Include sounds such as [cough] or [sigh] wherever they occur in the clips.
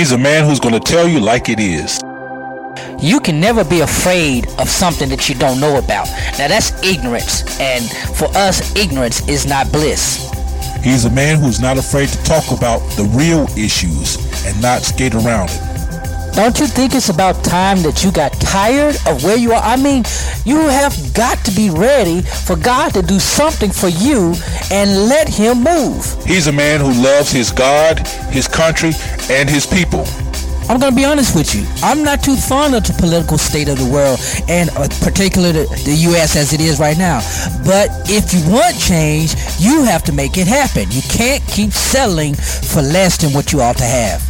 He's a man who's going to tell you like it is. You can never be afraid of something that you don't know about. Now that's ignorance, and for us, ignorance is not bliss. He's a man who's not afraid to talk about the real issues and not skate around it. Don't you think it's about time that you got tired of where you are? I mean, you have got to be ready for God to do something for you and let Him move. He's a man who loves his God, his country, and his people. I'm going to be honest with you. I'm not too fond of the political state of the world, and uh, particularly the, the U.S. as it is right now. But if you want change, you have to make it happen. You can't keep settling for less than what you ought to have.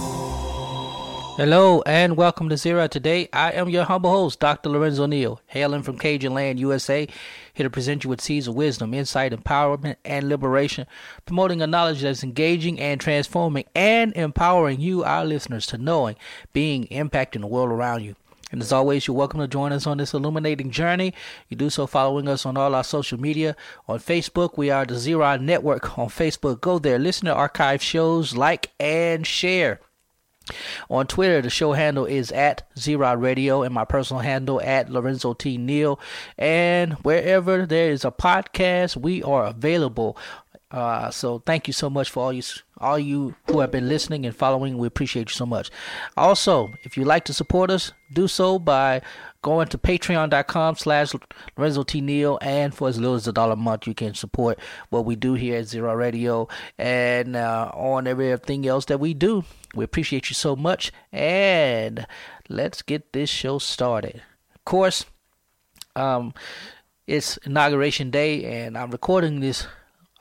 Hello and welcome to Zero Today. I am your humble host, Dr. Lorenzo Neal, hailing from Cajun Land, USA, here to present you with seeds of wisdom, insight, empowerment, and liberation, promoting a knowledge that's engaging and transforming and empowering you, our listeners, to knowing, being, impacting the world around you. And as always, you're welcome to join us on this illuminating journey. You do so following us on all our social media. On Facebook, we are the Zero Network on Facebook. Go there, listen to archive shows, like, and share. On Twitter, the show handle is at Zero Radio, and my personal handle at Lorenzo T. Neal. And wherever there is a podcast, we are available. Uh, so thank you so much for all you all you who have been listening and following. We appreciate you so much. Also, if you'd like to support us, do so by going to patreon.com slash Lorenzo T. Neal and for as little as a dollar a month you can support what we do here at Zero Radio and uh, on everything else that we do. We appreciate you so much and let's get this show started. Of course, um, it's inauguration day and I'm recording this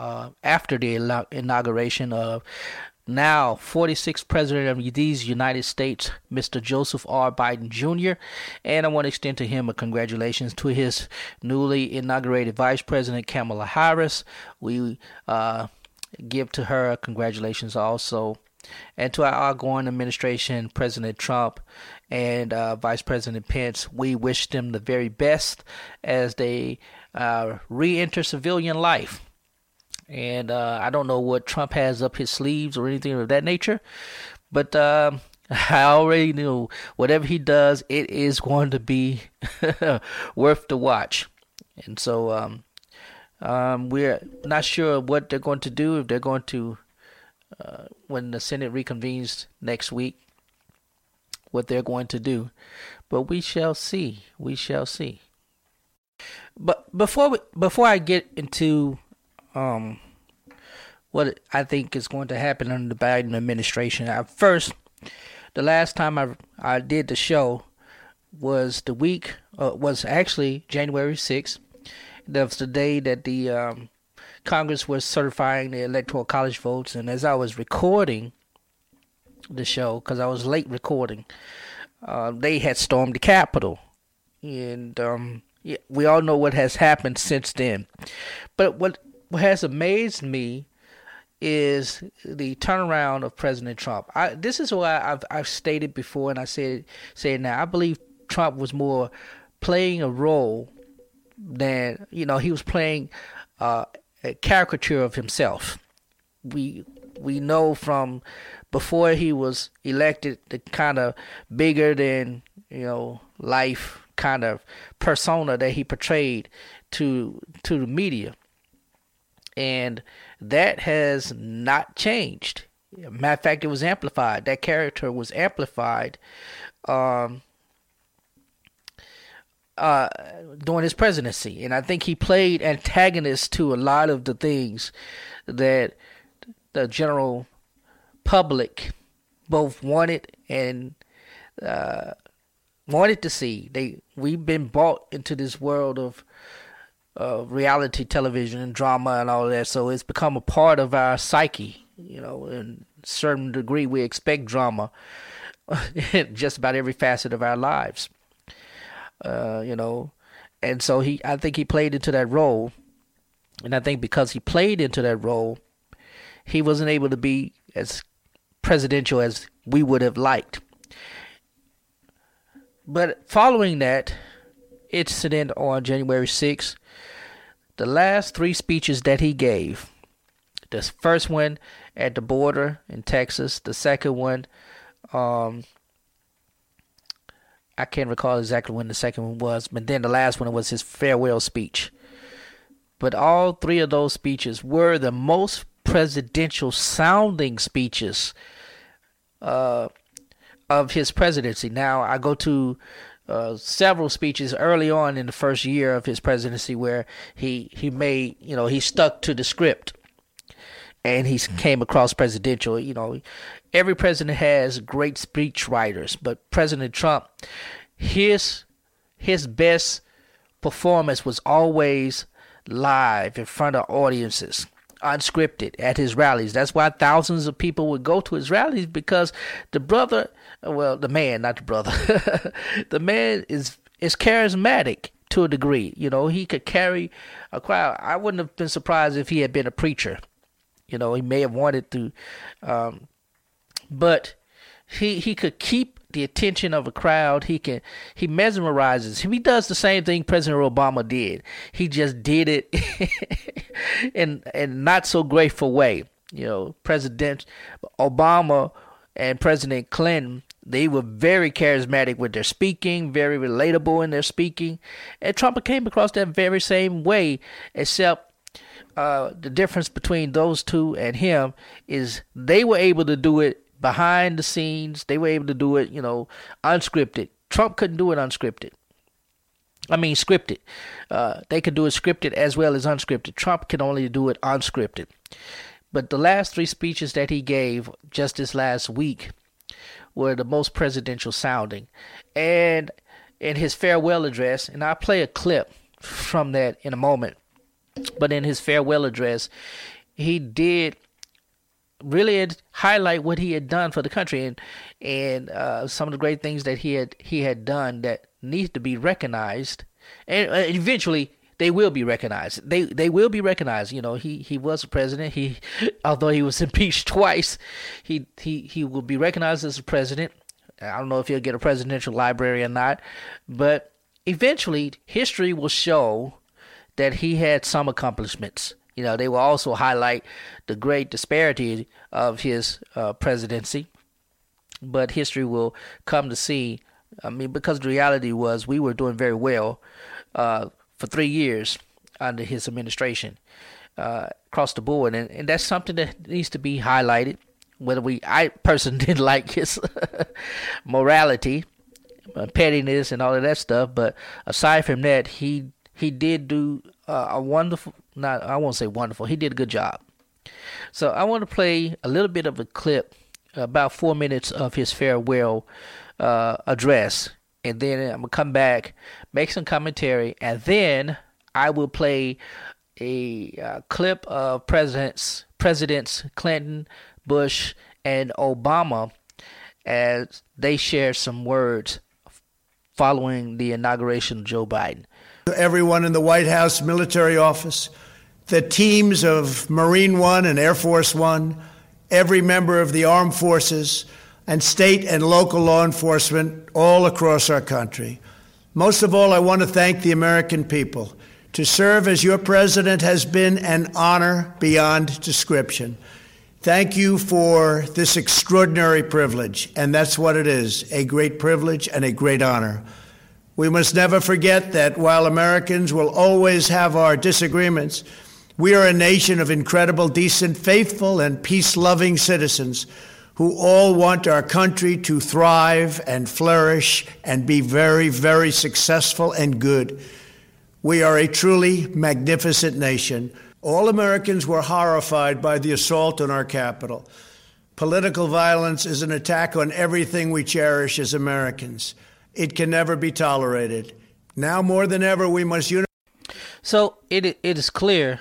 uh, after the inauguration of now 46th President of these United States, Mr. Joseph R. Biden Jr. And I want to extend to him a congratulations to his newly inaugurated Vice President Kamala Harris. We uh, give to her congratulations also. And to our outgoing administration, President Trump and uh, Vice President Pence, we wish them the very best as they uh, re enter civilian life and uh, I don't know what Trump has up his sleeves or anything of that nature, but uh, [laughs] I already knew whatever he does, it is going to be [laughs] worth the watch, and so um, um, we're not sure what they're going to do if they're going to uh, when the Senate reconvenes next week, what they're going to do, but we shall see. We shall see. But before we, before I get into um, what I think is going to happen under the Biden administration. At first, the last time I I did the show was the week uh, was actually January 6th. That was the day that the um, Congress was certifying the electoral college votes, and as I was recording the show, because I was late recording, uh, they had stormed the Capitol, and um, yeah, we all know what has happened since then. But what what has amazed me is the turnaround of President Trump. I, this is why I've, I've stated before, and I said say it now. I believe Trump was more playing a role than you know he was playing uh, a caricature of himself. We we know from before he was elected the kind of bigger than you know life kind of persona that he portrayed to to the media and that has not changed. Matter of fact, it was amplified. That character was amplified um, uh, during his presidency, and I think he played antagonist to a lot of the things that the general public both wanted and uh, wanted to see. They we've been bought into this world of uh, reality television and drama and all that. So it's become a part of our psyche, you know, and certain degree, we expect drama in [laughs] just about every facet of our lives. Uh, you know, and so he, I think he played into that role, and I think because he played into that role, he wasn't able to be as presidential as we would have liked. But following that incident on January 6th, the last three speeches that he gave, the first one at the border in Texas, the second one, um, I can't recall exactly when the second one was, but then the last one was his farewell speech. But all three of those speeches were the most presidential sounding speeches uh, of his presidency. Now, I go to uh, several speeches early on in the first year of his presidency where he, he made, you know, he stuck to the script and he came across presidential. You know, every president has great speech writers, but President Trump, his his best performance was always live in front of audiences unscripted at his rallies. That's why thousands of people would go to his rallies because the brother, well, the man, not the brother, [laughs] the man is is charismatic to a degree. You know, he could carry a crowd. I wouldn't have been surprised if he had been a preacher. You know, he may have wanted to, um, but he he could keep the attention of a crowd. He can he mesmerizes. He does the same thing President Obama did. He just did it [laughs] in in not so grateful way. You know, President Obama and President Clinton they were very charismatic with their speaking, very relatable in their speaking, and Trump came across that very same way, except uh, the difference between those two and him is they were able to do it behind the scenes. They were able to do it, you know, unscripted. Trump couldn't do it unscripted. I mean, scripted. Uh, they could do it scripted as well as unscripted. Trump can only do it unscripted. But the last three speeches that he gave just this last week were the most presidential sounding. And in his farewell address, and I'll play a clip from that in a moment. But in his farewell address, he did really highlight what he had done for the country and and uh, some of the great things that he had he had done that needs to be recognized and uh, eventually they will be recognized they they will be recognized you know he he was president he [laughs] although he was impeached [laughs] twice he he he will be recognized as a president i don't know if he'll get a presidential library or not but eventually history will show that he had some accomplishments you know, they will also highlight the great disparity of his uh, presidency. But history will come to see. I mean, because the reality was we were doing very well uh, for three years under his administration uh, across the board, and, and that's something that needs to be highlighted. Whether we, I personally [laughs] didn't like his [laughs] morality, uh, pettiness, and all of that stuff, but aside from that, he he did do uh, a wonderful not I won't say wonderful. He did a good job. So I want to play a little bit of a clip, about four minutes of his farewell uh, address, and then I'm gonna come back, make some commentary, and then I will play a uh, clip of presidents presidents Clinton, Bush, and Obama as they share some words following the inauguration of Joe Biden. Everyone in the White House military office the teams of Marine One and Air Force One, every member of the armed forces, and state and local law enforcement all across our country. Most of all, I want to thank the American people. To serve as your president has been an honor beyond description. Thank you for this extraordinary privilege, and that's what it is a great privilege and a great honor. We must never forget that while Americans will always have our disagreements, we are a nation of incredible, decent, faithful, and peace loving citizens who all want our country to thrive and flourish and be very, very successful and good. We are a truly magnificent nation. All Americans were horrified by the assault on our Capitol. Political violence is an attack on everything we cherish as Americans. It can never be tolerated. Now more than ever, we must unite. So it it is clear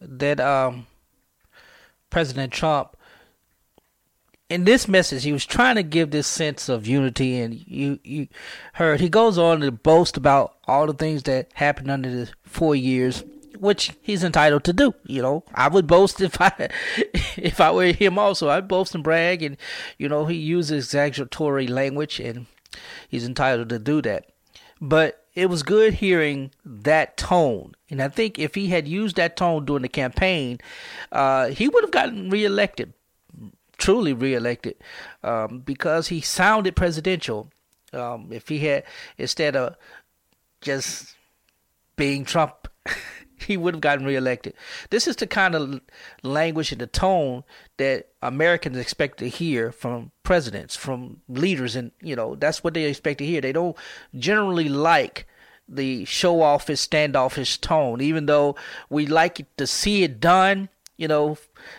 that um, President Trump in this message, he was trying to give this sense of unity, and you you heard he goes on to boast about all the things that happened under the four years, which he's entitled to do. You know, I would boast [laughs] if I if I were him also. I'd boast and brag, and you know, he uses exaggeratory language, and he's entitled to do that. But it was good hearing that tone. And I think if he had used that tone during the campaign, uh, he would have gotten reelected truly reelected um, because he sounded presidential. Um, if he had, instead of just being Trump, [laughs] he would have gotten reelected. This is the kind of language and the tone that Americans expect to hear from presidents, from leaders, and you know that's what they expect to hear. They don't generally like the show offish, standoffish tone, even though we like to see it done you know,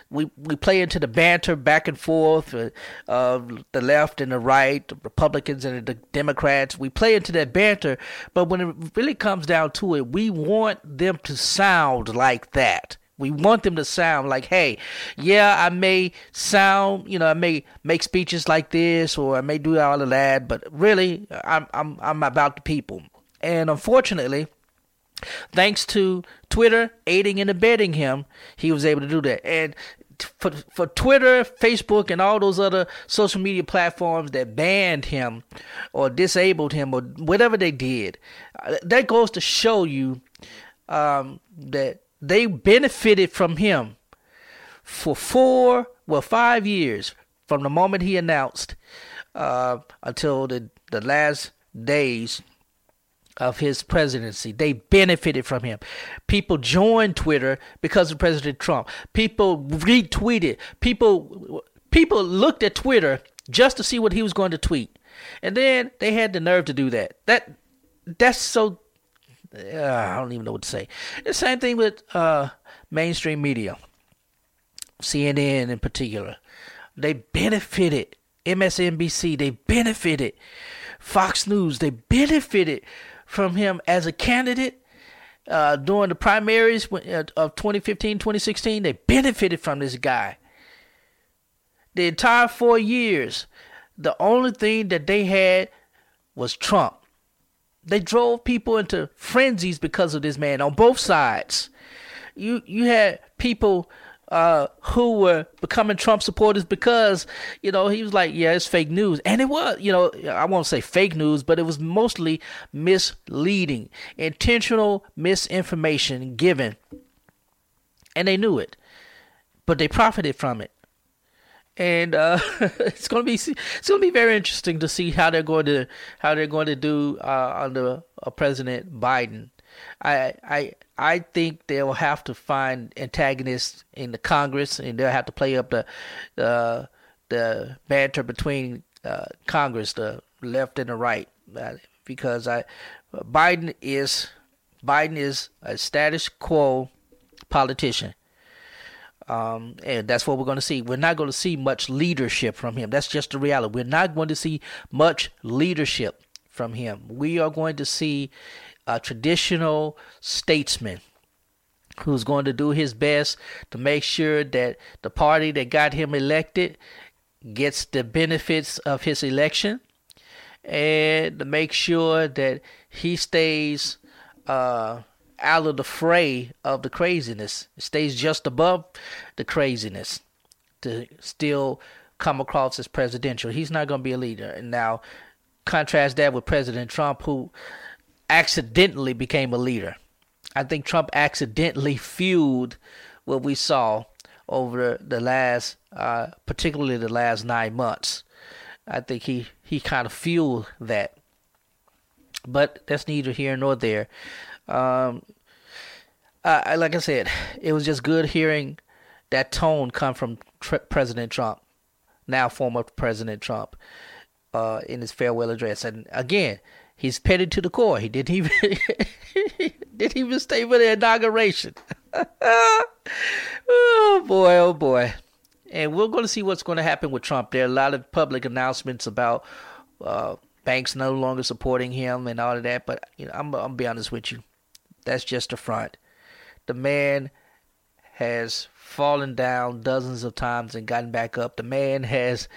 we we play into the banter back and forth, uh, uh, the left and the right, the Republicans and the Democrats. We play into that banter, but when it really comes down to it, we want them to sound like that. We want them to sound like, hey, yeah, I may sound, you know, I may make speeches like this, or I may do all of that, but really, I'm I'm I'm about the people. And unfortunately, Thanks to Twitter aiding and abetting him, he was able to do that. And for for Twitter, Facebook, and all those other social media platforms that banned him or disabled him or whatever they did, uh, that goes to show you um, that they benefited from him for four, well, five years from the moment he announced uh, until the the last days of his presidency. They benefited from him. People joined Twitter because of President Trump. People retweeted. People people looked at Twitter just to see what he was going to tweet. And then they had the nerve to do that. That that's so uh, I don't even know what to say. The same thing with uh, mainstream media. CNN in particular. They benefited. MSNBC, they benefited. Fox News, they benefited from him as a candidate uh, during the primaries uh, of 2015 2016. They benefited from this guy. The entire four years, the only thing that they had was Trump. They drove people into frenzies because of this man on both sides. You you had people uh, who were becoming Trump supporters because, you know, he was like, yeah, it's fake news. And it was, you know, I won't say fake news, but it was mostly misleading, intentional misinformation given. And they knew it, but they profited from it. And uh, [laughs] it's gonna be it's gonna be very interesting to see how they're going to how they're going to do uh, under uh, President Biden. I I I think they'll have to find antagonists in the Congress, and they'll have to play up the the the banter between uh, Congress, the left and the right, uh, because I Biden is Biden is a status quo politician. Um, and that's what we're going to see. We're not going to see much leadership from him. That's just the reality. We're not going to see much leadership from him. We are going to see a traditional statesman who's going to do his best to make sure that the party that got him elected gets the benefits of his election and to make sure that he stays uh, out of the fray of the craziness, stays just above the craziness to still come across as presidential. He's not going to be a leader. And now, contrast that with President Trump, who accidentally became a leader. I think Trump accidentally fueled what we saw over the last, uh, particularly the last nine months. I think he, he kind of fueled that. But that's neither here nor there. Um, like I said, it was just good hearing that tone come from tr- President Trump, now former President Trump, uh, in his farewell address. And again, He's petty to the core. He didn't even [laughs] didn't even stay for the inauguration. [laughs] oh boy, oh boy. And we're going to see what's going to happen with Trump. There are a lot of public announcements about uh, banks no longer supporting him and all of that. But you know, I'm, I'm be honest with you, that's just a front. The man has fallen down dozens of times and gotten back up. The man has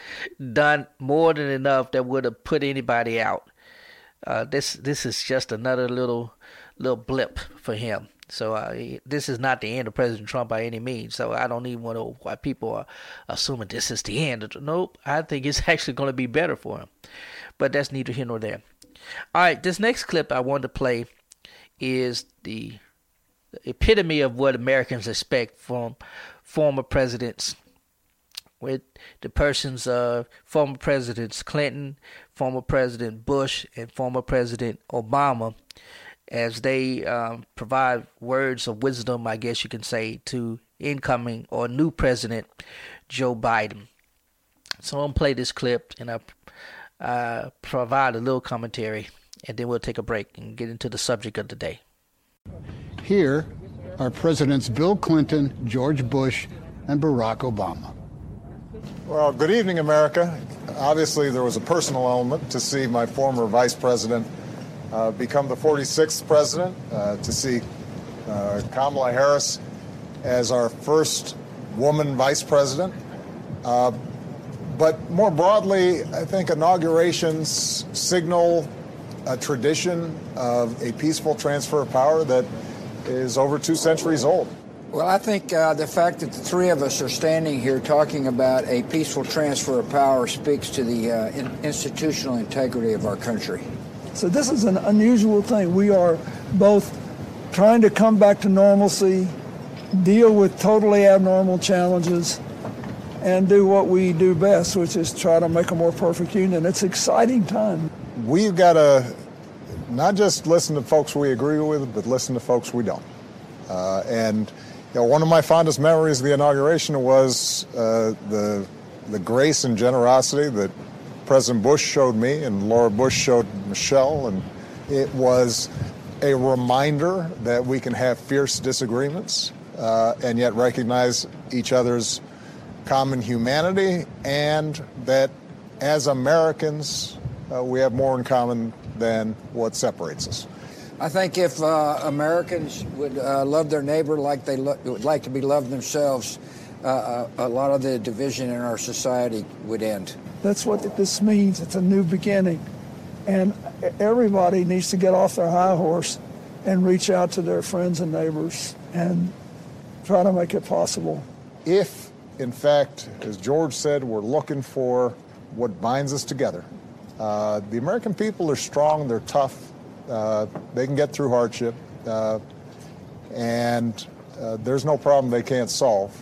done more than enough that would have put anybody out. Uh, this this is just another little little blip for him. So uh, this is not the end of President Trump by any means. So I don't even want to why people are assuming this is the end. Nope, I think it's [laughs] actually going to be better for him. But that's neither here nor there. All right, this next clip I wanted to play is the epitome of what Americans expect from former presidents. With the persons of former presidents Clinton, former President Bush, and former President Obama, as they um, provide words of wisdom, I guess you can say, to incoming or new President Joe Biden. So I'm gonna play this clip and I uh, provide a little commentary, and then we'll take a break and get into the subject of the day. Here are Presidents Bill Clinton, George Bush, and Barack Obama. Well, good evening, America. Obviously, there was a personal element to see my former vice president uh, become the 46th president, uh, to see uh, Kamala Harris as our first woman vice president. Uh, but more broadly, I think inaugurations signal a tradition of a peaceful transfer of power that is over two centuries old. Well, I think uh, the fact that the three of us are standing here talking about a peaceful transfer of power speaks to the uh, in- institutional integrity of our country. So, this is an unusual thing. We are both trying to come back to normalcy, deal with totally abnormal challenges, and do what we do best, which is try to make a more perfect union. It's exciting time. We've got to not just listen to folks we agree with, but listen to folks we don't. Uh, and you know, one of my fondest memories of the inauguration was uh, the the grace and generosity that President Bush showed me and Laura Bush showed Michelle, and it was a reminder that we can have fierce disagreements uh, and yet recognize each other's common humanity, and that as Americans, uh, we have more in common than what separates us. I think if uh, Americans would uh, love their neighbor like they lo- would like to be loved themselves, uh, uh, a lot of the division in our society would end. That's what this means. It's a new beginning. And everybody needs to get off their high horse and reach out to their friends and neighbors and try to make it possible. If in fact, as George said, we're looking for what binds us together. Uh, the American people are strong, they're tough, uh, they can get through hardship, uh, and uh, there's no problem they can't solve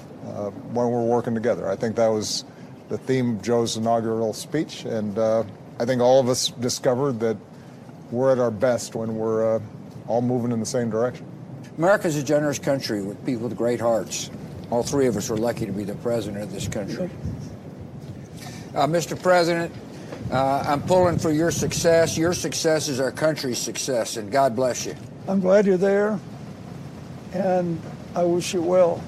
when we're working together. I think that was the theme of Joe's inaugural speech, and I think all of us discovered that we're at our best when we're all moving in the same direction. America's a generous country with people with great hearts. All three of us were lucky to be the president of this country. Uh, Mr. President, uh, I'm pulling for your success. Your success is our country's success, and God bless you. I'm glad you're there, and I wish you well.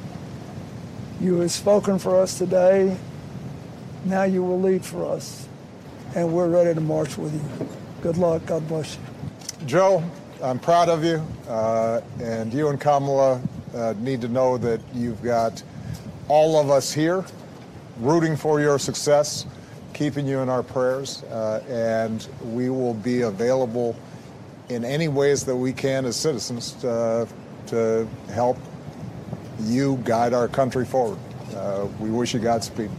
You have spoken for us today. Now you will lead for us, and we're ready to march with you. Good luck. God bless you. Joe, I'm proud of you, uh, and you and Kamala uh, need to know that you've got all of us here rooting for your success, keeping you in our prayers, uh, and we will be available in any ways that we can as citizens to, uh, to help you guide our country forward. Uh, we wish you Godspeed.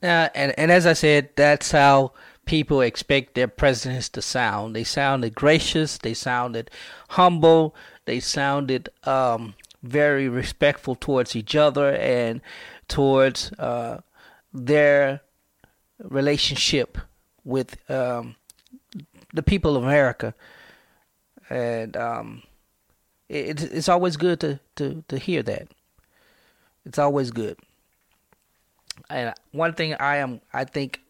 Now, and, and as I said, that's how people expect their presidents to sound. They sounded gracious, they sounded humble, they sounded um, very respectful towards each other and towards uh, their relationship with um, the people of America. And um, it, it's always good to, to, to hear that. It's always good. And one thing I am, I think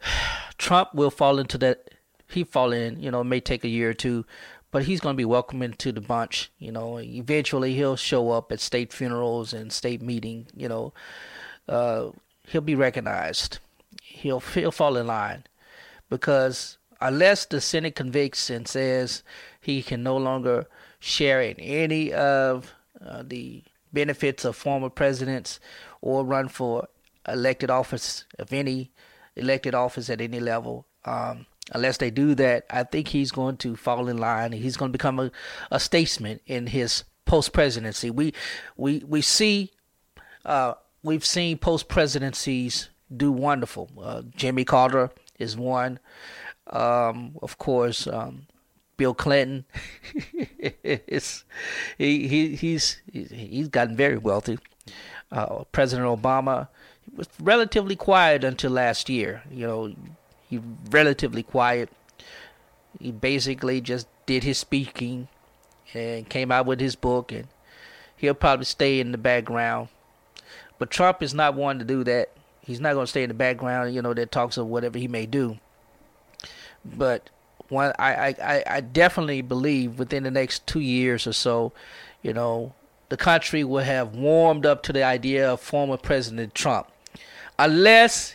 [sighs] Trump will fall into that. He fall in, you know, it may take a year or two, but he's going to be welcomed into the bunch. You know, eventually he'll show up at state funerals and state meeting. You know, uh, he'll be recognized. He'll he'll fall in line because unless the Senate convicts and says he can no longer share in any of uh, the benefits of former presidents or run for elected office of any elected office at any level. Um, unless they do that, I think he's going to fall in line. He's going to become a, a statesman in his post presidency. We we we see uh, we've seen post presidencies do wonderful. Uh, Jimmy Carter is one. Um, of course, um, Bill Clinton. [laughs] it's, he he he's he's gotten very wealthy. Uh, President Obama was relatively quiet until last year. You know, he relatively quiet. He basically just did his speaking and came out with his book, and he'll probably stay in the background. But Trump is not one to do that. He's not going to stay in the background, you know, that talks of whatever he may do. But one, I, I, I definitely believe within the next two years or so, you know, the country will have warmed up to the idea of former President Trump, unless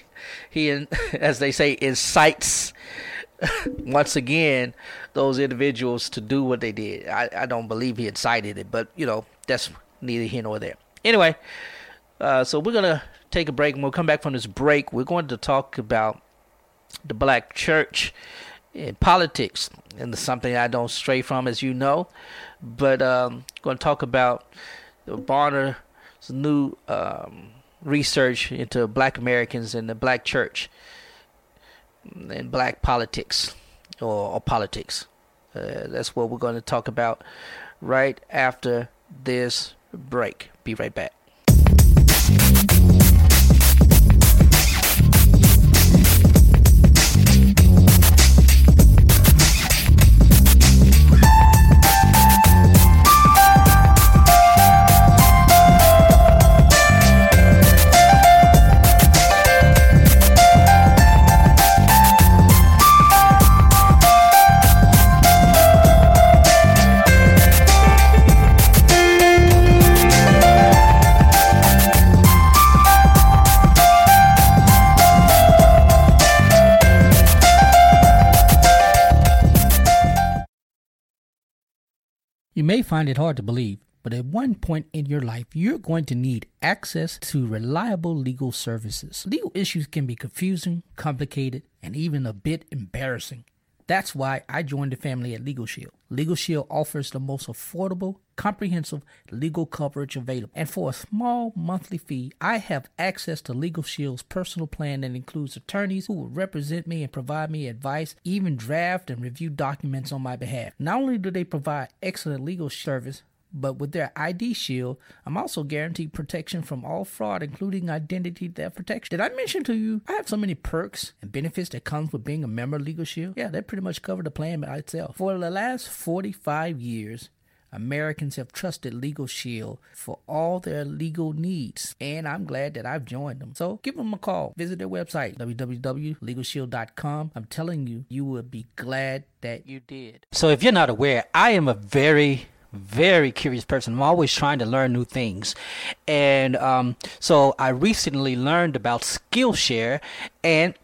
[laughs] he, [laughs] as they say, incites [laughs] once again those individuals to do what they did. I, I don't believe he incited it, but you know that's neither here nor there. Anyway, uh, so we're gonna take a break, and we'll come back from this break. We're going to talk about the black church in politics, and it's something I don't stray from, as you know. But um, going to talk about Barna's new um, research into Black Americans and the Black church and Black politics or, or politics. Uh, that's what we're going to talk about right after this break. Be right back. May find it hard to believe, but at one point in your life, you're going to need access to reliable legal services. Legal issues can be confusing, complicated, and even a bit embarrassing. That's why I joined the family at Legal Shield. Legal Shield offers the most affordable, comprehensive legal coverage available. And for a small monthly fee, I have access to Legal Shield's personal plan that includes attorneys who will represent me and provide me advice, even draft and review documents on my behalf. Not only do they provide excellent legal service, but with their ID Shield, I'm also guaranteed protection from all fraud, including identity theft protection. Did I mention to you I have so many perks and benefits that comes with being a member of Legal Shield? Yeah, that pretty much cover the plan by itself. For the last 45 years, Americans have trusted Legal Shield for all their legal needs, and I'm glad that I've joined them. So give them a call. Visit their website, www.legalshield.com. I'm telling you, you will be glad that you did. So if you're not aware, I am a very very curious person. I'm always trying to learn new things. And um, so I recently learned about Skillshare and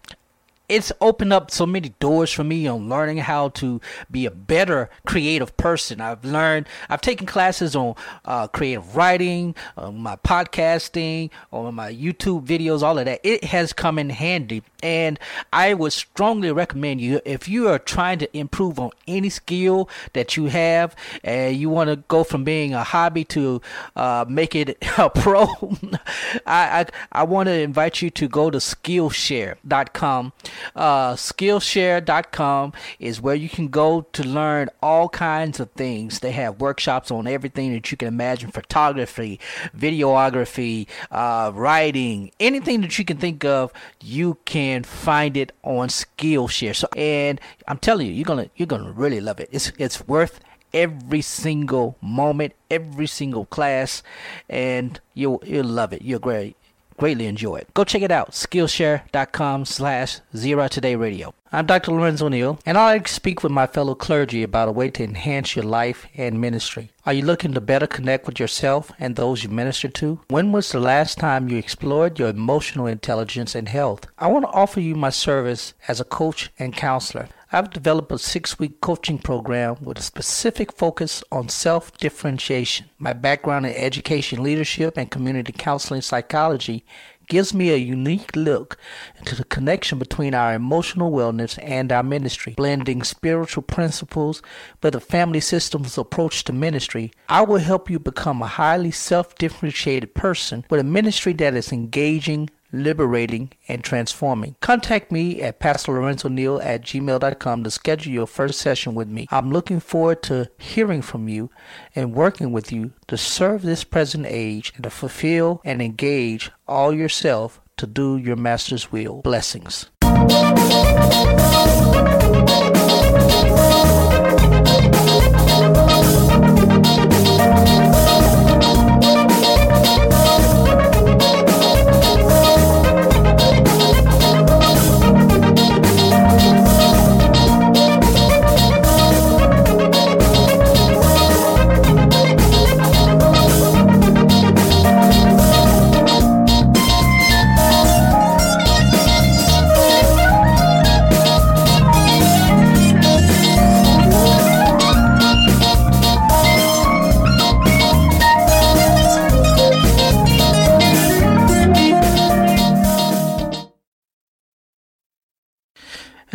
it's opened up so many doors for me on learning how to be a better creative person. I've learned, I've taken classes on uh, creative writing, on my podcasting, on my YouTube videos, all of that. It has come in handy. And I would strongly recommend you if you are trying to improve on any skill that you have and you want to go from being a hobby to uh, make it [laughs] a pro, [laughs] I, I, I want to invite you to go to Skillshare.com uh, Skillshare.com is where you can go to learn all kinds of things. They have workshops on everything that you can imagine photography, videography, uh, writing, anything that you can think of, you can find it on Skillshare. So, and I'm telling you, you're gonna you're gonna really love it. It's it's worth every single moment, every single class, and you'll you'll love it. You're great greatly enjoy it. Go check it out, Skillshare.com slash Zero Today Radio. I'm Dr. Lorenzo Neal, and I speak with my fellow clergy about a way to enhance your life and ministry. Are you looking to better connect with yourself and those you minister to? When was the last time you explored your emotional intelligence and health? I want to offer you my service as a coach and counselor. I've developed a six week coaching program with a specific focus on self differentiation. My background in education, leadership, and community counseling psychology gives me a unique look into the connection between our emotional wellness and our ministry, blending spiritual principles with a family systems approach to ministry. I will help you become a highly self differentiated person with a ministry that is engaging, liberating, and transforming. Contact me at Pastor Lorenzo Neal at gmail.com to schedule your first session with me. I'm looking forward to hearing from you and working with you to serve this present age and to fulfill and engage all yourself to do your master's will. Blessings.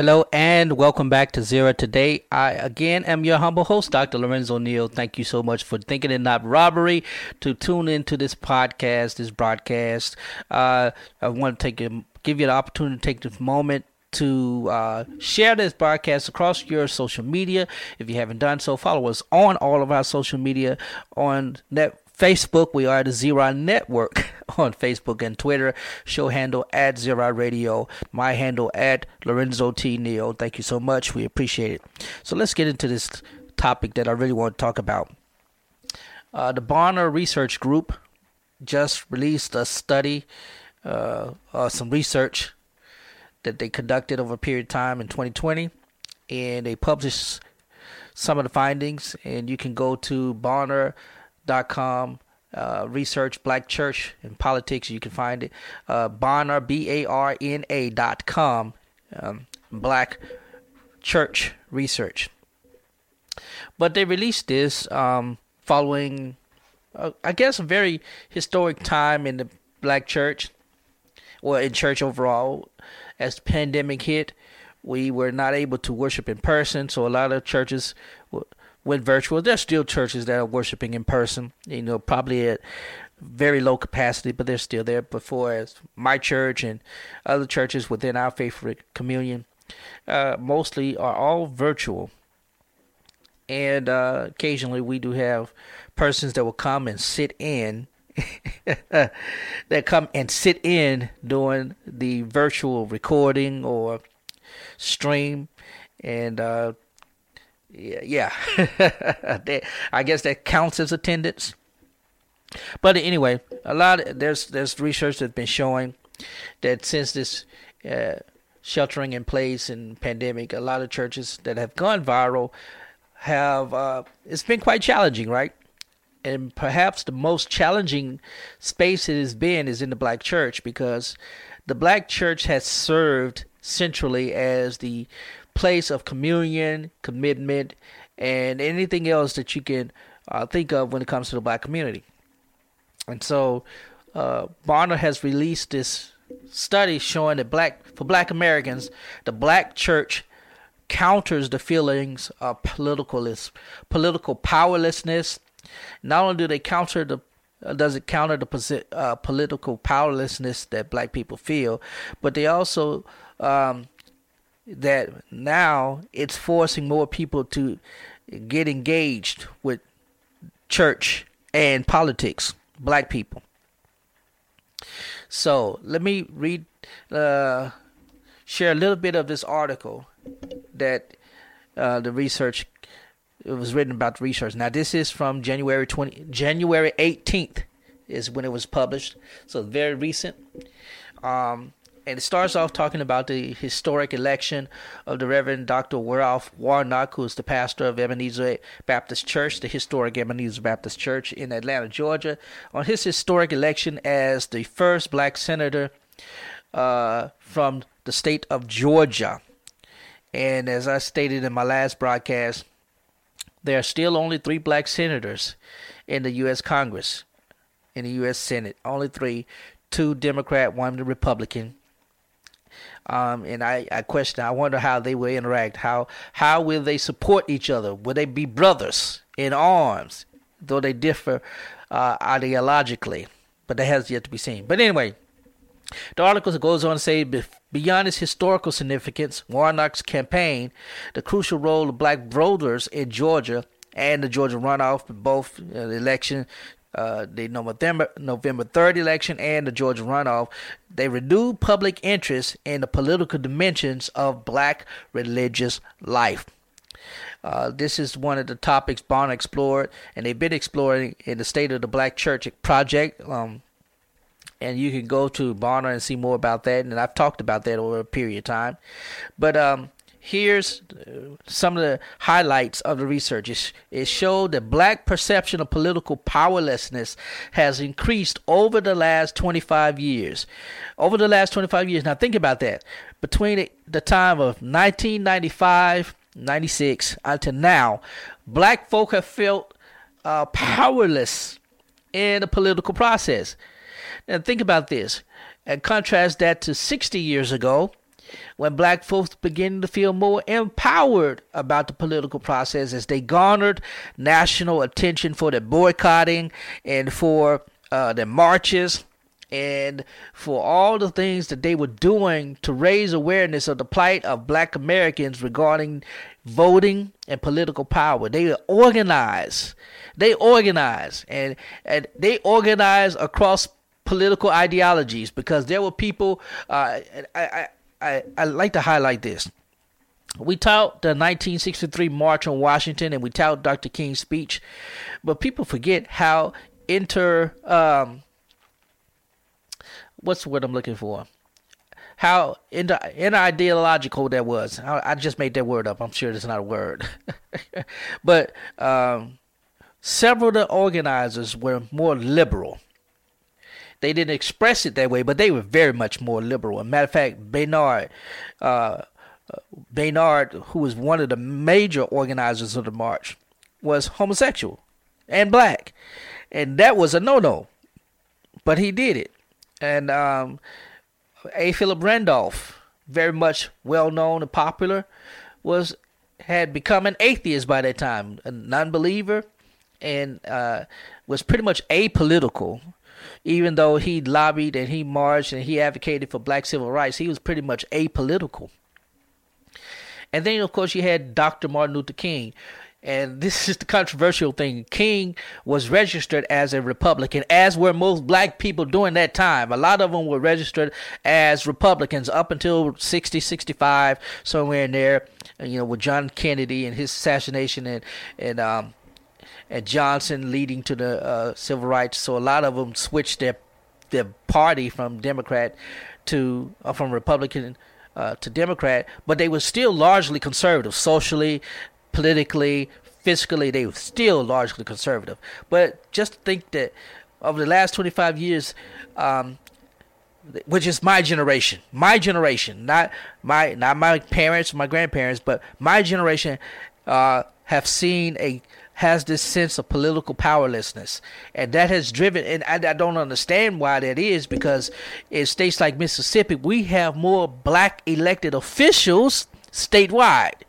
Hello and welcome back to Zero Today. I again am your humble host, Dr. Lorenzo Neal. Thank you so much for thinking it not robbery to tune into this podcast, this broadcast. Uh, I want to take a, give you the opportunity to take this moment to uh, share this broadcast across your social media. If you haven't done so, follow us on all of our social media on net Facebook, we are the Zero Network [laughs] on Facebook and Twitter. Show handle at Zero Radio. My handle at Lorenzo T. Neal. Thank you so much. We appreciate it. So let's get into this topic that I really want to talk about. Uh, the Barna Research Group just released a study, uh, uh, some research that they conducted over a period of time in 2020, and they published some of the findings. And you can go to Barna com. Uh, research Black Church and Politics. You can find it. Uh, Barna, B A R N A dot com. Um, Black Church Research. But they released this um, following, uh, I guess, a very historic time in the Black Church, or in church overall. As the pandemic hit, we were not able to worship in person, so a lot of churches went virtual. There's still churches that are worshiping in person, you know, probably at very low capacity, but they're still there. Before as my church and other churches within our faithful communion, uh, mostly are all virtual. And uh, occasionally we do have persons that will come and sit in. [laughs] that come and sit in during the virtual recording or stream and uh, yeah, [laughs] I guess that counts as attendance. But anyway, a lot of, there's there's research that's been showing that since this uh, sheltering in place and pandemic, a lot of churches that have gone viral have uh, it's been quite challenging, right? And perhaps the most challenging space it has been is in the black church because the black church has served centrally as the place of communion, commitment, and anything else that you can uh, think of when it comes to the black community. And so, uh, Barna has released this study showing that black for Black Americans, the black church counters the feelings of politicalist, political powerlessness. Not only do they counter the uh, does it counter the uh, political powerlessness that black people feel, but they also um, that now it's forcing more people to get engaged with church and politics, black people. So let me read, uh, share a little bit of this article that uh, the research it was written about the research. Now this is from January twenty, January eighteenth is when it was published, so very recent. Um, and it starts off talking about the historic election of the Reverend Dr. Ralph Warnock, who is the pastor of Ebenezer Baptist Church, the historic Ebenezer Baptist Church in Atlanta, Georgia, on his historic election as the first black senator uh, from the state of Georgia. And as I stated in my last broadcast, there are still only three black senators in the U.S. Congress, in the U.S. Senate. Only three, two Democrat, one Republican. Um, and I, I question, I wonder how they will interact. How how will they support each other? Will they be brothers in arms, though they differ uh, ideologically? But that has yet to be seen. But anyway, the article goes on to say beyond its historical significance, Warnock's campaign, the crucial role of black voters in Georgia and the Georgia runoff, both uh, election, uh, the November November 3rd election and the Georgia runoff, they renewed public interest in the political dimensions of black religious life. Uh, this is one of the topics Barna explored, and they've been exploring in the State of the Black Church project. Um, and you can go to Barna and see more about that. And I've talked about that over a period of time. But um, here's uh, some of the highlights of the research. It, it showed that black perception of political powerlessness has increased over the last 25 years. Over the last 25 years. Now, think about that. Between the time of 1995, 96 until now, black folk have felt uh, powerless in the political process. And think about this and contrast that to 60 years ago when black folks began to feel more empowered about the political process as they garnered national attention for their boycotting and for uh, their marches and for all the things that they were doing to raise awareness of the plight of black Americans regarding voting and political power. They organize. They organize and, and they organize across political ideologies because there were people. Uh, I, I, I, I like to highlight this. We tout the 1963 March on Washington and we tout Dr. King's speech, but people forget how inter. Um, what's the word I'm looking for? How inter, ideological that was. I, I, just made that word up. I'm sure it's not a word. [laughs] but um, several of the organizers were more liberal they didn't express it that way, but they were very much more liberal. As matter of fact, Bayard, uh, who was one of the major organizers of the march, was homosexual and black, and that was a no-no. But he did it, and um, A. Philip Randolph, very much well-known and popular, was had become an atheist by that time, a non-believer, and uh, was pretty much apolitical even though he lobbied and he marched and he advocated for black civil rights, he was pretty much apolitical. And then, of course, you had Dr. Martin Luther King. And [laughs] this is the controversial thing. King was registered as a Republican, as were most black people during that time. A lot of them were registered as Republicans up until 60, 65, somewhere in there, you know, with John Kennedy and his assassination and, and um, and Johnson leading to the uh, civil rights. So a lot of them switched their their party from Democrat to uh, from Republican uh, to Democrat, but they were still largely conservative, socially, politically, fiscally. They were still largely conservative. But just think that over the last 25 years, um, which is my generation, my generation, not my not my parents, my grandparents, but my generation, uh, have seen a has this sense of political powerlessness. And that has driven, and I, I, don't understand why that is because in states like Mississippi, we have more black elected officials statewide.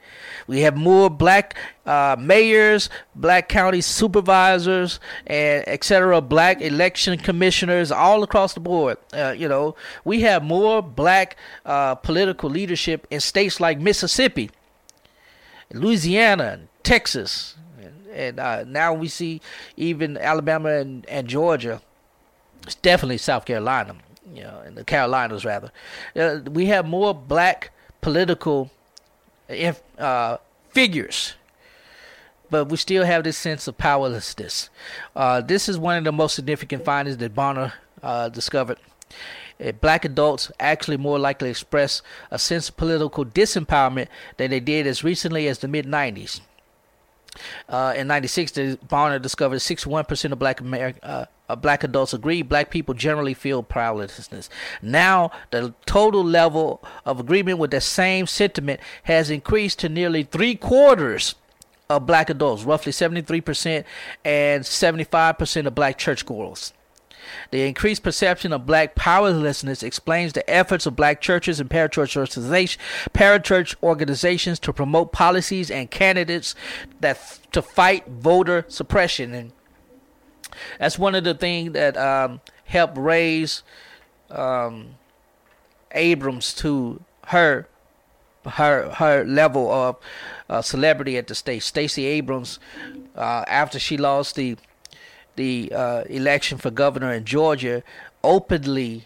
We have more black uh, mayors, black county supervisors, and etc. Black election commissioners all across the board. Uh, you know, we have more black uh, political leadership in states like Mississippi, Louisiana, Texas, and uh, now we see even Alabama and, and Georgia. It's definitely South Carolina, you know, and the Carolinas rather. Uh, we have more black political uh, figures, but we still have this sense of powerlessness. Uh, this is one of the most significant findings that Barna uh, discovered. Uh, black adults actually more likely express a sense of political disempowerment than they did as recently as the mid 90s. Uh, in '96, Barna discovered 61% of black America, uh, uh, black adults agree black people generally feel powerlessness. Now, the total level of agreement with that same sentiment has increased to nearly three quarters of black adults, roughly 73%, and 75% of black churchgoers. The increased perception of black powerlessness explains the efforts of black churches and parachurch organizations, parachurch organizations to promote policies and candidates that to fight voter suppression. And that's one of the things that um, helped raise um, Abrams to her her her level of uh, celebrity at the state. Stacey Abrams, uh, after she lost the the uh, election for governor in Georgia, openly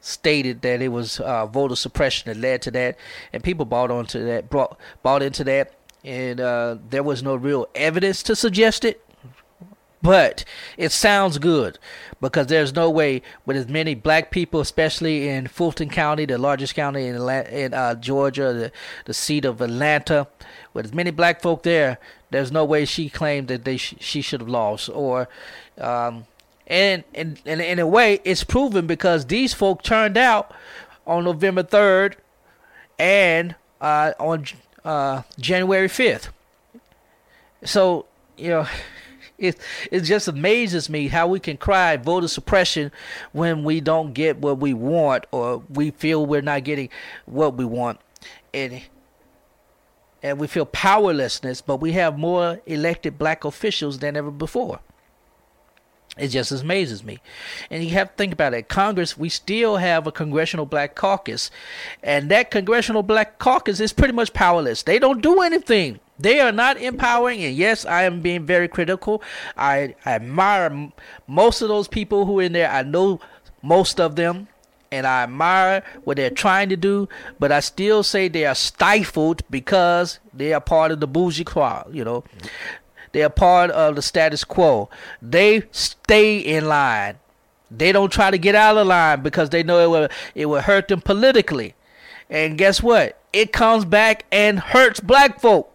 stated that it was uh, voter suppression that led to that, and people bought onto that, brought bought into that, and uh, there was no real evidence to suggest it. But it sounds good because there's no way with as many black people, especially in Fulton County, the largest county in, in uh, Georgia, the, the seat of Atlanta, with as many black folk there, there's no way she claimed that they sh- she should have lost. Or, um, and, and, in a way, it's proven because these folk turned out on November 3rd and uh, on uh, January 5th. So, you know. It it just amazes me how we can cry voter suppression when we don't get what we want or we feel we're not getting what we want. And and we feel powerlessness but we have more elected black officials than ever before it just amazes me. And you have to think about it. Congress, we still have a congressional black caucus. And that congressional black caucus is pretty much powerless. They don't do anything. They are not empowering, and yes, I am being very critical. I, I admire most of those people who are in there. I know most of them, and I admire what they're trying to do, but I still say they are stifled because they are part of the bougie crowd, you know. They are part of the status quo. They stay in line. They don't try to get out of line because they know it will it will hurt them politically. And guess what? It comes back and hurts black folk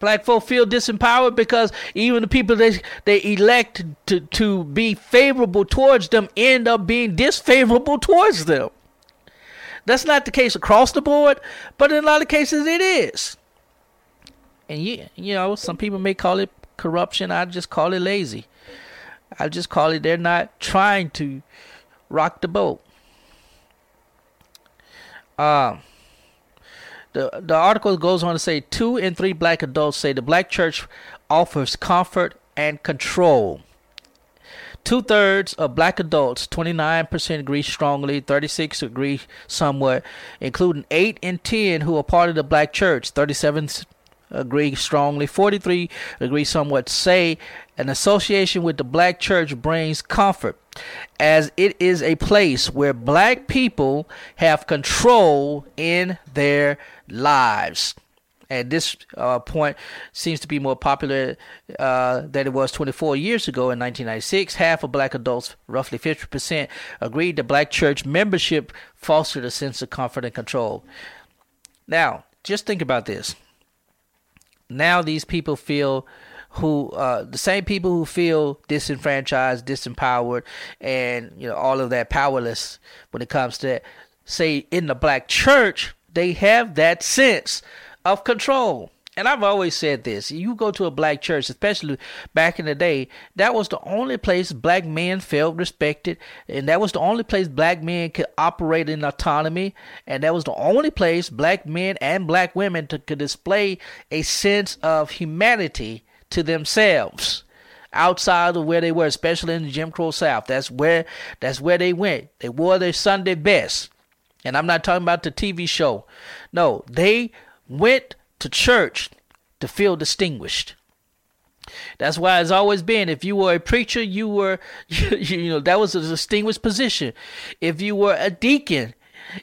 black folk feel disempowered because even the people they they elect to to be favorable towards them end up being disfavorable towards them. That's not the case across the board, but in a lot of cases it is. And you you know, some people may call it corruption. I just call it lazy. I just call it they're not trying to rock the boat. Um the, the article goes on to say two in three black adults say the black church offers comfort and control. Two thirds of black adults, 29% agree strongly, 36 agree somewhat, including 8 in 10 who are part of the black church, 37 agree strongly, 43 agree somewhat, say an association with the black church brings comfort as it is a place where black people have control in their lives. And this uh, point seems to be more popular uh, than it was 24 years ago in 1996. Half of black adults, roughly 50%, agreed that black church membership fostered a sense of comfort and control. Now, just think about this. Now, these people feel who uh, the same people who feel disenfranchised, disempowered, and you know all of that powerless when it comes to say in the black church, they have that sense of control. And I've always said this you go to a black church, especially back in the day, that was the only place black men felt respected. And that was the only place black men could operate in autonomy. And that was the only place black men and black women to, could display a sense of humanity to themselves outside of where they were, especially in the Jim Crow South. That's where that's where they went. They wore their Sunday best. And I'm not talking about the TV show. No, they went to church to feel distinguished. That's why it's always been if you were a preacher, you were, [laughs] you, you know, that was a distinguished position. If you were a deacon,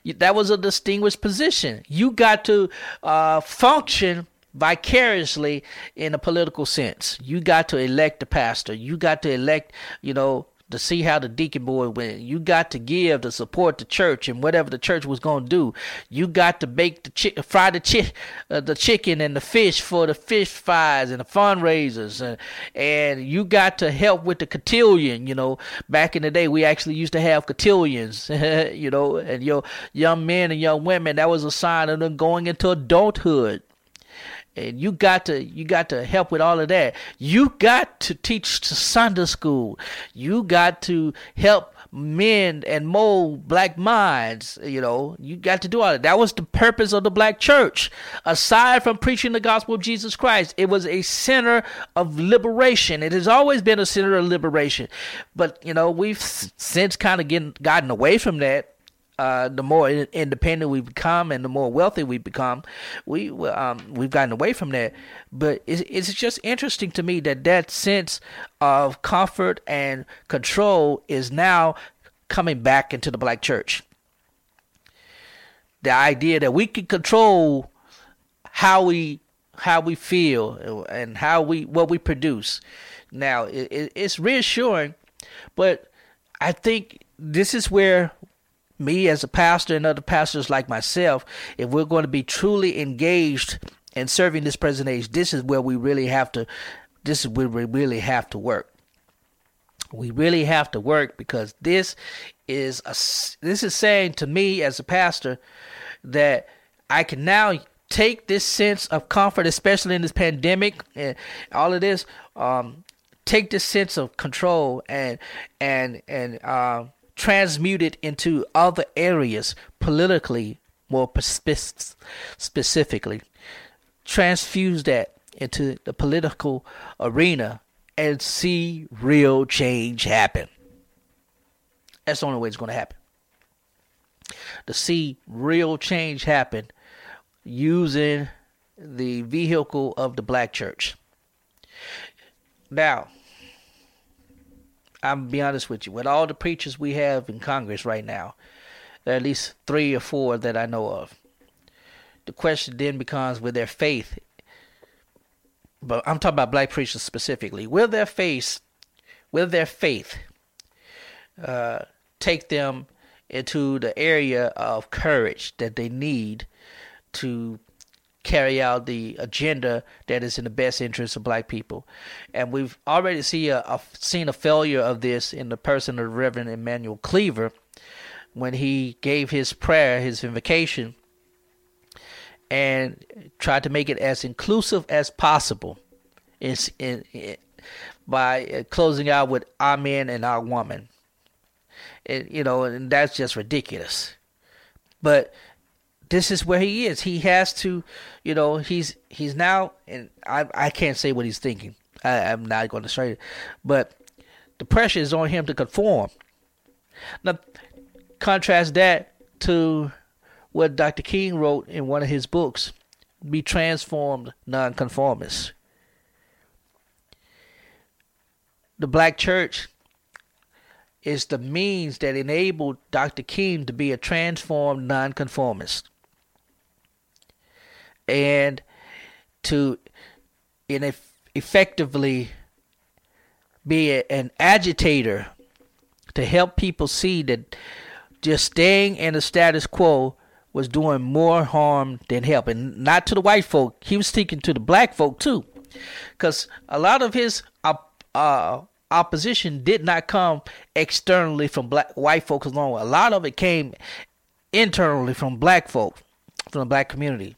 that was a distinguished position. You got to uh, function vicariously in a political sense. You got to elect the pastor. You got to elect, you know, to see how the deacon boy went. You got to give to support the church and whatever the church was going to do. You got to bake the chick, fry the chick, uh, the chicken and the fish for the fish fries and the fundraisers, and and you got to help with the cotillion. You know, back in the day, we actually used to have cotillions. [laughs] you know, and your young men and young women, that was a sign of them going into adulthood and you got to you got to help with all of that. You got to teach sunday school. You got to help men and mold black minds you know. You got to do all that. That was the purpose of the black church. Aside from preaching the gospel of jesus christ it was a center of liberation. It has always been a center of liberation. But you know we've since kind of getting gotten away from that uh, the more independent we become and the more wealthy we become, we um, we've gotten away from that. But it's, it's just interesting to me that that sense of comfort and control is now coming back into the black church. The idea that we can control how we how we feel and how we what we produce. Now it, it's reassuring, but I think this is where me as a pastor and other pastors like myself, if we're going to be truly engaged in serving this present age, this is where we really have to this is where we really have to work. We really have to work because this is a this is saying to me as a pastor that I can now take this sense of comfort, especially in this pandemic and all of this, um, take this sense of control and and and uh, transmute it into other areas politically, more spe- specifically. Transfuse that into the political arena and see real change happen. That's the only way it's going to happen. To see real change happen using the vehicle of the black church. Now, I'm be honest with you. With all the preachers we have in Congress right now, there are at least three or four that I know of. The question then becomes with their faith, but I'm talking about black preachers specifically. Will their faith, will their faith, uh, take them into the area of courage that they need to carry out the agenda that is in the best interest of black people. And we've already see a, a, seen a failure of this in the person of Reverend Emanuel Cleaver when he gave his prayer, his invocation, and tried to make it as inclusive as possible in, in, in, by uh, closing out with Amen and our woman. And, you know, and that's just ridiculous. But this is where he is. He has to, you know, he's he's now, and I I can't say what he's thinking. I, am not going to say it, but the pressure is on him to conform. Now, contrast that to what Dr. King wrote in one of his books, "Be Transformed Nonconformists." The black church is the means that enabled Dr. King to be a transformed nonconformist and to in effectively be a, an agitator to help people see that just staying in the status quo was doing more harm than help. And not to the white folk he was speaking to the black folk too. Because a lot of his uh, opposition did not come externally from black white folks alone. A lot of it came internally from black folk from the black community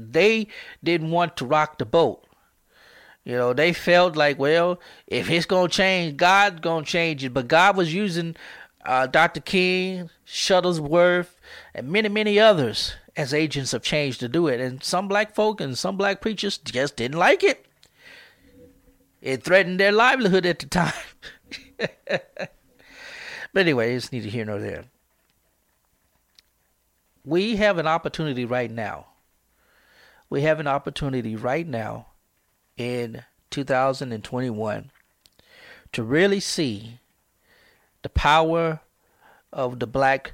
they didn't want to rock the boat. You know, they felt like, well, if it's gonna change, God's gonna change it. But God was using uh, Dr. King, Shuttlesworth, and many, many others as agents of change to do it. And some black folk and some black preachers just didn't like it. It threatened their livelihood at the time. [laughs] but anyway, it's neither here nor there. We have an opportunity right now we have an opportunity right now in 2021 to really see the power of the black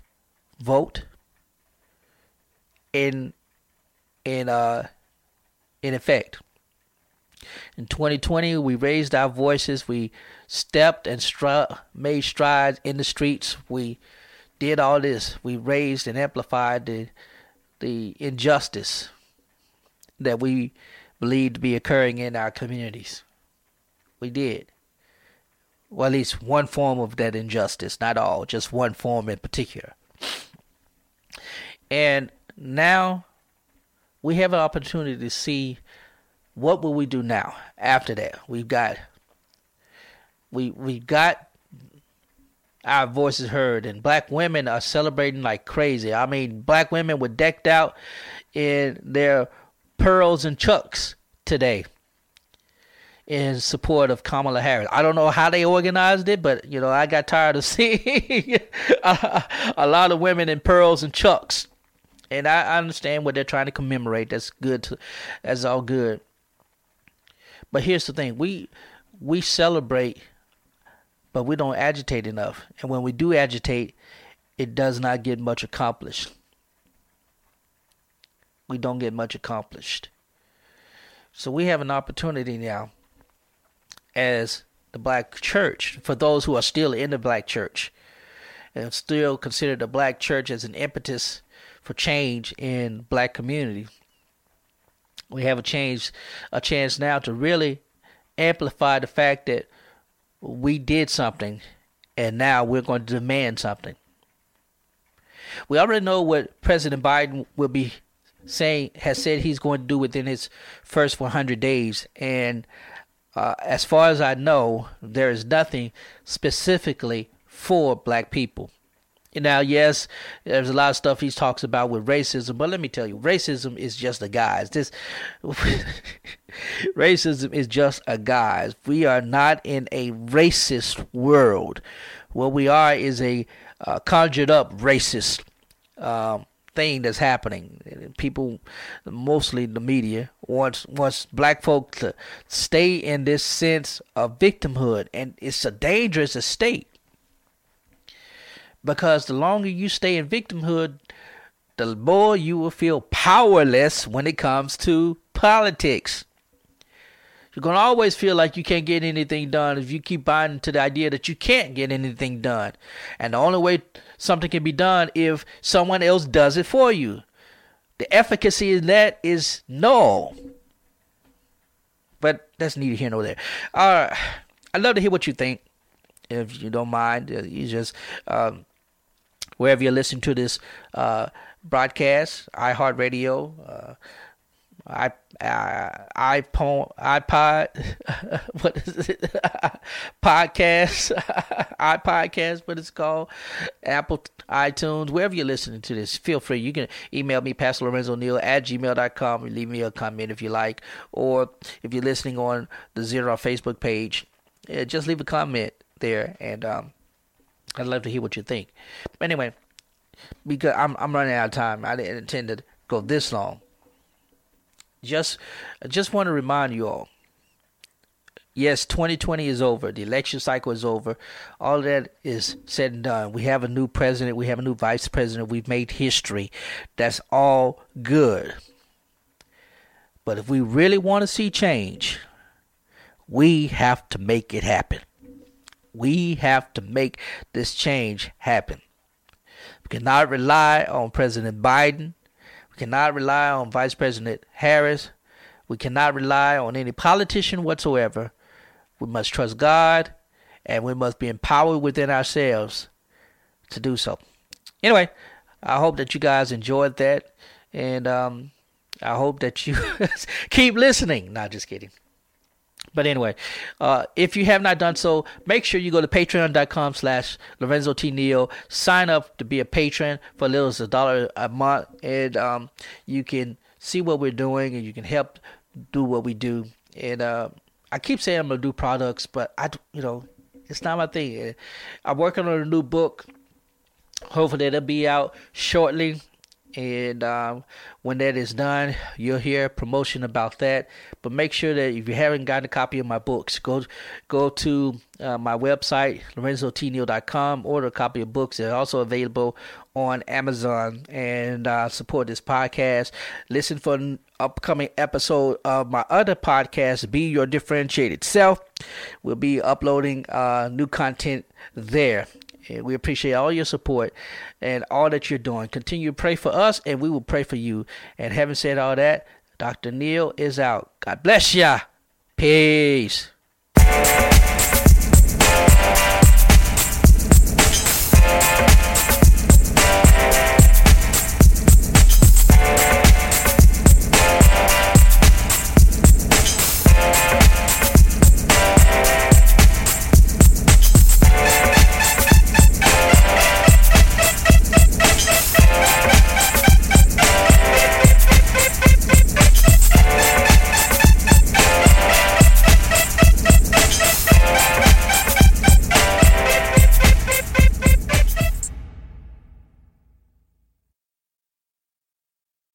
vote in in uh in effect In 2020, we raised our voices. We stepped and stri- made strides in the streets. We did all this. We raised and amplified the the injustice that we believe to be occurring in our communities. We did. Well, at least one form of that injustice, not all, just one form in particular. And now we have an opportunity to see what will we do now after that. We've got we we've got our voices heard and black women are celebrating like crazy. I mean, black women were decked out in their pearls and chucks today in support of Kamala Harris. I don't know how they organized it, but you know, I got tired of [laughs] seeing a, lot of women in pearls and chucks. And I understand what they're trying to commemorate. That's good. To, that's all good. But here's the thing: we we celebrate but we don't agitate enough. And when we do agitate, it does not get much accomplished. We don't get much accomplished. So we have an opportunity now as the black church, for those who are still in the black church and still consider the black church as an impetus for change in black community. We have a change a chance now to really amplify the fact that we did something and now we're going to demand something. We already know what President Biden will be saying, has said he's going to do within his first 100 days. And uh, as far as I know, there is nothing specifically for black people. Now, yes, there's a lot of stuff he talks about with racism, but let me tell you, racism is just a guise. This [laughs] racism is just a guise. We are not in a racist world. What we are is a uh, conjured up racist um, thing that's happening. People, mostly the media, wants wants black folk to stay in this sense of victimhood, and it's a dangerous state because the longer you stay in victimhood, the more you will feel powerless when it comes to politics. You're going to always feel like you can't get anything done if you keep buying into the idea that you can't get anything done. And the only way something can be done if someone else does it for you. The efficacy in that is null. But that's neither here nor there. Uh, I'd love to hear what you think. If you don't mind, uh, you just um, wherever you're listening to this uh, broadcast, iHeartRadio, uh, i uh, iPod, iPod, [laughs] what is it? [laughs] podcast, [laughs] iPodcast, what it's called, Apple, iTunes, wherever you're listening to this, feel free. You can email me, Pastor Lorenzo Neal at gmail.com, and leave me a comment if you like. Or if you're listening on the Zero Facebook page, yeah, just leave a comment there, and um, I'd love to hear what you think. But anyway, because I'm I'm running out of time. I didn't intend to go this long. Just I just want to remind you all. Yes, 2020 is over. The election cycle is over. All that is said and done. We have a new president. We have a new vice president. We've made history. That's all good. But if we really want to see change, we have to make it happen. We have to make this change happen. We cannot rely on President Biden. We cannot rely on Vice President Harris. We cannot rely on any politician whatsoever. We must trust God and we must be empowered within ourselves to do so. Anyway, I hope that you guys enjoyed that. And um, I hope that you [laughs] keep listening. Not just kidding. But anyway, uh, if you have not done so, make sure you go to patreon.com slash Lorenzo T. Neal. Sign up to be a patron for little as a dollar a month. And um, you can see what we're doing and you can help do what we do. And uh, I keep saying I'm going to do products, but I, you know, it's not my thing. I'm working on a new book. Hopefully it'll be out shortly. And um, when that is done, you'll hear promotion about that. But make sure that if you haven't gotten a copy of my books, go go to uh, my website lorenzotneal.com, order a copy of books. They're also available on Amazon and uh, support this podcast. Listen for an upcoming episode of my other podcast, Be Your Differentiated Self. We'll be uploading uh, new content there. And we appreciate all your support and all that you're doing. Continue to pray for us, and we will pray for you. And having said all that, Dr. Neal is out. God bless ya. Peace.